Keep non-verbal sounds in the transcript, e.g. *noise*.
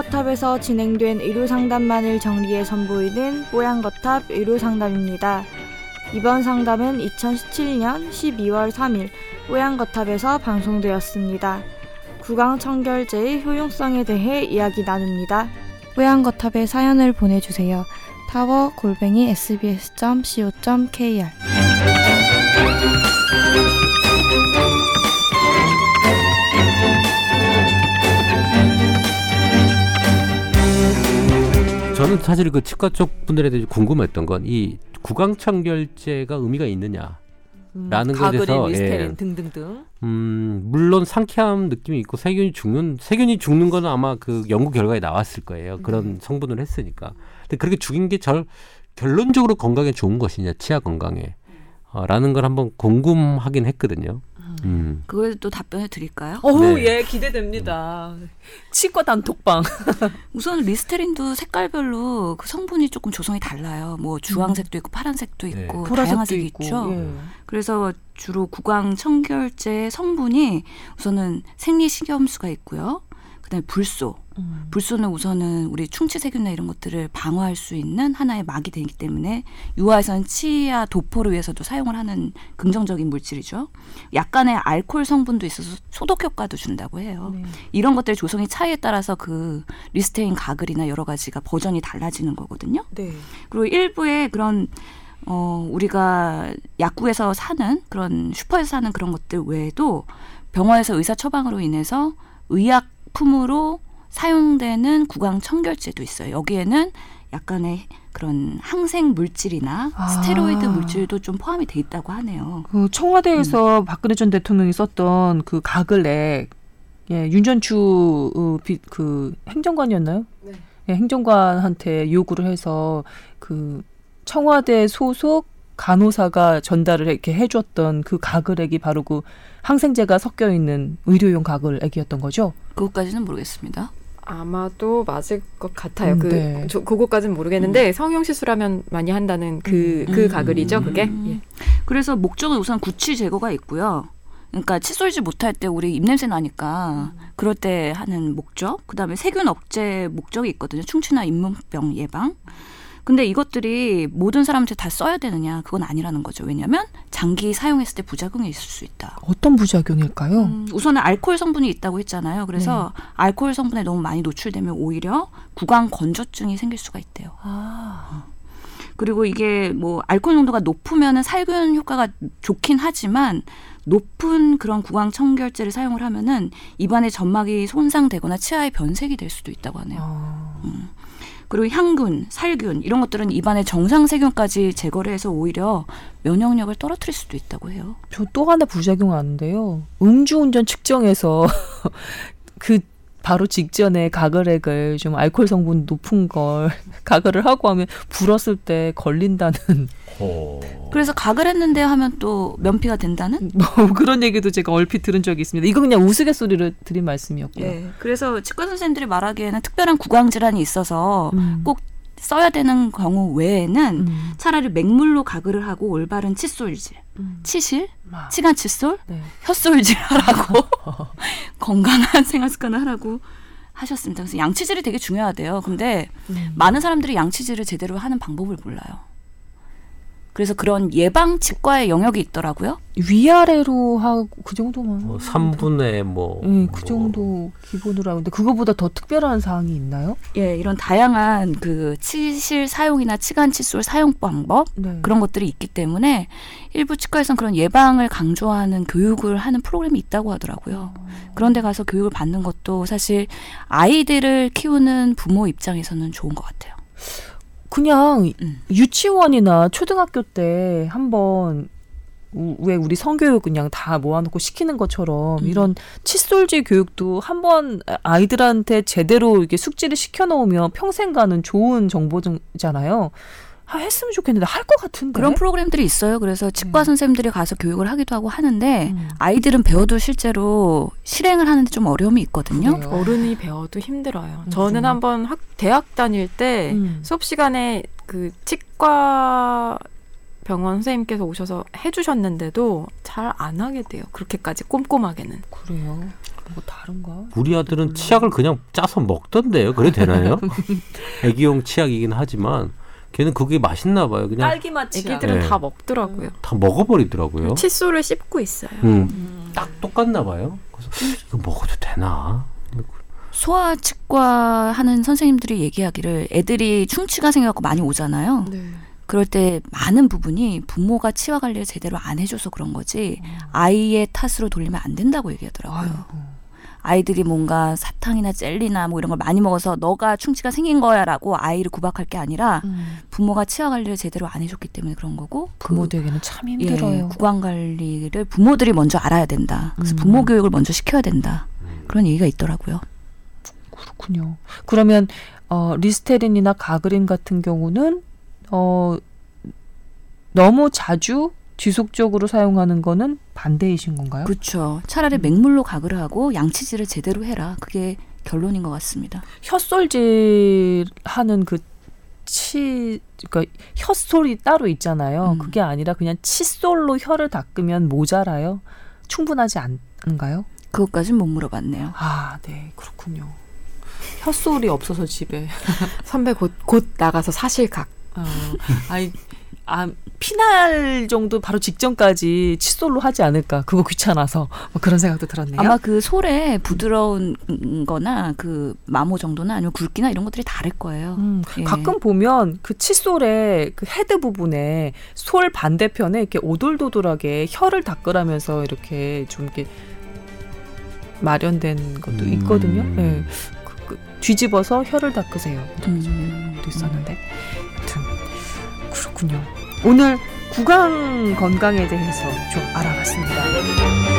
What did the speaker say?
뽀양거탑에서 진행된 의료 상담만을 정리해 선보이는 뽀양거탑 의료 상담입니다. 이번 상담은 2017년 12월 3일 뽀양거탑에서 방송되었습니다. 구강청결제의 효용성에 대해 이야기 나눕니다. 뽀양거탑에 사연을 보내주세요. 타워 골뱅이 sbs.co.kr 저는 사실 그 치과 쪽 분들에 대해 궁금했던 건 이 구강청결제가 의미가 있느냐. 라는 것에 가그린, 대해서, 예. 등등등. 음, 물론 상쾌함 느낌이 있고 세균이 죽는 세균이 죽는 건 아마 그 연구 결과에 나왔을 거예요. 그런 성분을 했으니까. 근데 그렇게 죽인 게 절 결론적으로 건강에 좋은 것이냐, 치아 건강에. 어, 라는 걸 한번 궁금하긴 했거든요. 음. 그거에 또 답변을 드릴까요? 어우, 네. 예, 기대됩니다. 치과 단톡방. *laughs* 우선 리스테린도 색깔별로 그 성분이 조금 조성이 달라요. 뭐 주황색도 있고 파란색도 네. 있고 다양한 보라색도 색이 있고. 있죠. 예. 그래서 주로 구강 청결제 성분이 우선은 생리식염수가 있고요. 그다음에 불소. 음. 불소는 우선은 우리 충치 세균이나 이런 것들을 방어할 수 있는 하나의 막이 되기 때문에 유아에서는 치아 도포를 위해서도 사용을 하는 긍정적인 물질이죠. 약간의 알코올 성분도 있어서 소독 효과도 준다고 해요. 네. 이런 것들의 조성의 차이에 따라서 그 리스테린 가글이나 여러 가지가 버전이 달라지는 거거든요. 네. 그리고 일부의 그런 어 우리가 약국에서 사는 그런 슈퍼에서 사는 그런 것들 외에도 병원에서 의사 처방으로 인해서 의 약품으로 사용되는 구강 청결제도 있어요. 여기에는 약간의 그런 항생 물질이나 아. 스테로이드 물질도 좀 포함이 돼 있다고 하네요. 그 청와대에서 박근혜 전 대통령이 썼던 그 가글액, 예, 윤전추 어, 비, 그 행정관이었나요? 네. 예, 행정관한테 요구를 해서 그 청와대 소속 간호사가 전달을 이렇게 해줬던 그 가글액이 바로 그 항생제가 섞여 있는 의료용 가글액이었던 거죠. 그것까지는 모르겠습니다. 아마도 맞을 것 같아요. 음, 그 네. 저, 그거까지는 모르겠는데 성형 시술하면 많이 한다는 그그 음. 가글이죠. 그게 음. 예. 그래서 목적은 우선 구취 제거가 있고요. 그러니까 칫솔질 못할 때 우리 입냄새 나니까 그럴 때 하는 목적, 그다음에 세균 억제 목적이 있거든요. 충치나 잇몸병 예방. 근데 이것들이 모든 사람한테 다 써야 되느냐? 그건 아니라는 거죠. 왜냐하면 장기 사용했을 때 부작용이 있을 수 있다. 어떤 부작용일까요? 음, 우선은 알코올 성분이 있다고 했잖아요. 그래서 알코올 성분에 너무 많이 노출되면 오히려 구강 건조증이 생길 수가 있대요. 아, 그리고 이게 뭐 알코올 농도가 높으면은 살균 효과가 좋긴 하지만 높은 그런 구강 청결제를 사용을 하면은 입안의 점막이 손상되거나 치아의 변색이 될 수도 있다고 하네요. 아. 그리고 향균, 살균 이런 것들은 입안의 정상 세균까지 제거를 해서 오히려 면역력을 떨어뜨릴 수도 있다고 해요. 저 또 하나 부작용 아는데요. 음주운전 측정에서 *laughs* 그 바로 직전에 가글액을 좀 알코올 성분 높은 걸 *laughs* 가글을 하고 하면 불었을 때 걸린다는 그래서 각을 했는데 하면 또 면피가 된다는? *laughs* 뭐 그런 얘기도 제가 얼핏 들은 적이 있습니다. 이거 그냥 우스갯소리를 드린 말씀이었고요. 예. 그래서 치과 선생님들이 말하기에는 특별한 구강 질환이 있어서 음. 꼭 써야 되는 경우 외에는 음. 차라리 맹물로 가글을 하고 올바른 칫솔질, 음. 치실, 아, 치간 칫솔, 네. 혀솔질 하라고 *laughs* *laughs* 건강한 생활 습관을 하라고 하셨습니다. 그래서 양치질이 되게 중요하대요. 근데 음. 많은 사람들이 양치질을 제대로 하는 방법을 몰라요. 그래서 그런 예방 치과의 영역이 있더라고요. 위아래로 하고 그 정도만. 뭐 3분의 뭐. 예, 그뭐 정도 기본으로 하는데 그거보다 더 특별한 사항이 있나요? 예, 이런 다양한 그 치실 사용이나 치간 칫솔 사용 방법 네. 그런 것들이 있기 때문에 일부 치과에서는 그런 예방을 강조하는 교육을 하는 프로그램이 있다고 하더라고요. 그런데 가서 교육을 받는 것도 사실 아이들을 키우는 부모 입장에서는 좋은 것 같아요. 그냥 음. 유치원이나 초등학교 때 한번 우- 왜 우리 성교육 그냥 다 모아놓고 시키는 것처럼 음. 이런 칫솔질 교육도 한번 아이들한테 제대로 이렇게 숙지를 시켜놓으면 평생 가는 좋은 정보잖아요. 아, 했으면 좋겠는데 할 것 같은데. 그런 프로그램들이 있어요. 그래서 치과 음. 선생님들이 가서 교육을 하기도 하고 하는데 음. 아이들은 배워도 실제로 실행을 하는데 좀 어려움이 있거든요. 그래요. 어른이 배워도 힘들어요. 음. 저는 한번 학, 대학 다닐 때 음. 수업 시간에 그 치과 병원 선생님께서 오셔서 해주셨는데도 잘 안 하게 돼요. 그렇게까지 꼼꼼하게는. 그래요. 뭐 다른가? 우리 아들은 치약을 그냥 짜서 먹던데요. 그래 되나요? *laughs* 애기용 치약이긴 하지만 걔는 그게 맛있나 봐요. 그냥 딸기 맛 치약. 애기들은 네. 다 먹더라고요. 다 먹어버리더라고요. 칫솔을 씹고 있어요. 음, 딱 똑같나 봐요. 그래서 이거 먹어도 되나? 소아 치과 하는 선생님들이 얘기하기를 애들이 충치가 생겨갖고 많이 오잖아요. 네. 그럴 때 많은 부분이 부모가 치아 관리를 제대로 안 해줘서 그런 거지 아이의 탓으로 돌리면 안 된다고 얘기하더라고요. 아이 들이 뭔가 사탕이나 젤리나 뭐 이런 걸 많이 먹어서 너가 충치가 생긴 거야라고 아이를 구박할 게 아니라 음. 부모가 치아 관리를 제대로 안 해줬기 때문에 그런 거고 그 부모들에게는 참 예, 힘들어요. 구강 관리를 부모들이 먼저 알아야 된다. 그래서 음. 부모 교육을 먼저 시켜야 된다. 그런 얘기가 있더라고요. 그렇군요. 그러면 어, 리스테린이나 가그린 같은 경우는 어, 너무 자주 지속적으로 사용하는 거는 반대이신 건가요? 그렇죠. 차라리 맹물로 가글 하고 양치질을 제대로 해라. 그게 결론인 것 같습니다. 혀솔질 하는 그 치, 그러니까 혀솔이 따로 있잖아요. 음. 그게 아니라 그냥 칫솔로 혀를 닦으면 모자라요? 충분하지 않은가요? 그것까진 못 물어봤네요. 아, 네, 그렇군요. 혀솔이 없어서 집에. *laughs* 선배 곧, 곧 나가서 사실 각. 어, 아니, 아, 피날 정도 바로 직전까지 칫솔로 하지 않을까. 그거 귀찮아서. 뭐 그런 생각도 들었네요. 아마 그 솔에 부드러운 거나 그 마모 정도나 아니면 굵기나 이런 것들이 다를 거예요. 음, 예. 가끔 보면 그 칫솔의 그 헤드 부분에 솔 반대편에 이렇게 오돌도돌하게 혀를 닦으라면서 이렇게 좀 이렇게 마련된 것도 음. 있거든요. 예. 그, 그 뒤집어서 혀를 닦으세요. 음. 도 있었는데. 아무튼 그렇군요. 오늘 구강 건강에 대해서 좀 알아봤습니다.